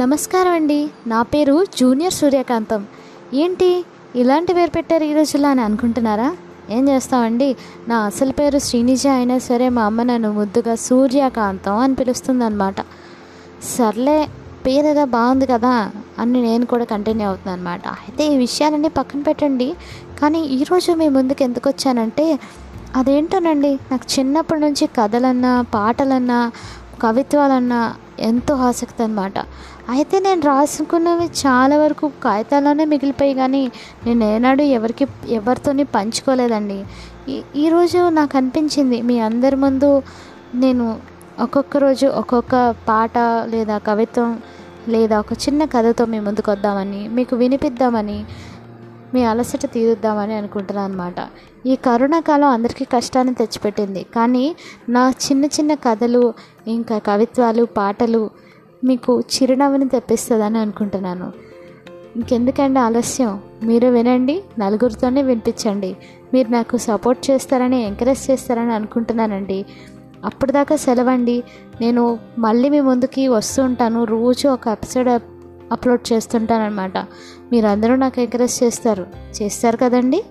నమస్కారం అండి. నా పేరు జూనియర్ సూర్యకాంతం. ఏంటి? ఇలాంటి పేరు పెట్టారు ఈ రోజుల్లో అని అనుకుంటున్నారా? ఏం చేస్తామండి? నా అసలు పేరు శ్రీనిజ అయినా సరే మా అమ్మ నన్ను ముద్దుగా సూర్యకాంతం అని పిలుస్తుందనమాట సర్లే పేరు ఏదో బాగుంది కదా అని నేను కూడా కంటిన్యూ అవుతున్నాను అనమాట అయితే ఈ విషయాలన్నీ పక్కన పెట్టండి. కానీ ఈరోజు మీ ముందుకు ఎందుకు వచ్చానంటే అదేంటోనండి? నాకు చిన్నప్పటి నుంచి కథలన్నా పాటలన్నా కవిత్వాలన్నా ఎంతో ఆసక్తి అనమాట అయితే నేను రాసుకున్నవి చాలా వరకు కాగితాల్లోనే మిగిలిపోయి కానీ నేను ఏనాడు ఎవరికి ఎవరితోని పంచుకోలేదండి. ఈ ఈరోజు నాకు అనిపించింది మీ అందరి ముందు నేను ఒక్కొక్క రోజు ఒక్కొక్క పాట లేదా కవిత్వం లేదా ఒక చిన్న కథతో మీ ముందుకు వద్దామని మీకు వినిపిద్దామని మీ అలసట తీరుద్దామని అనుకుంటున్నాను అనమాట ఈ కరోనా కాలం అందరికీ కష్టాన్ని తెచ్చిపెట్టింది. కానీ నా చిన్న చిన్న కథలు ఇంకా కవిత్వాలు పాటలు మీకు చిరునవ్వుని తెప్పిస్తుందని అనుకుంటున్నాను. ఇంకెందుకండి ఆలస్యం? మీరు వినండి నలుగురితోనే వినిపించండి. మీరు నాకు సపోర్ట్ చేస్తారని ఎంకరేజ్ చేస్తారని అనుకుంటున్నానండి. అప్పటిదాకా సెలవండి. నేను మళ్ళీ మీ ముందుకి వస్తూ ఉంటాను. రోజు ఒక ఎపిసోడ్ అప్లోడ్ చేస్తుంటానమాట మీరందరూ నాకు ఎంకరేజ్ చేస్తారు. చేస్తారు కదండి?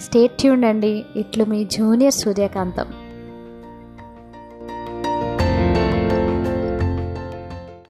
స్టేట్ ట్యూన్ అండి. ఇట్లు మీ జూనియర్ సూర్యకాంతం.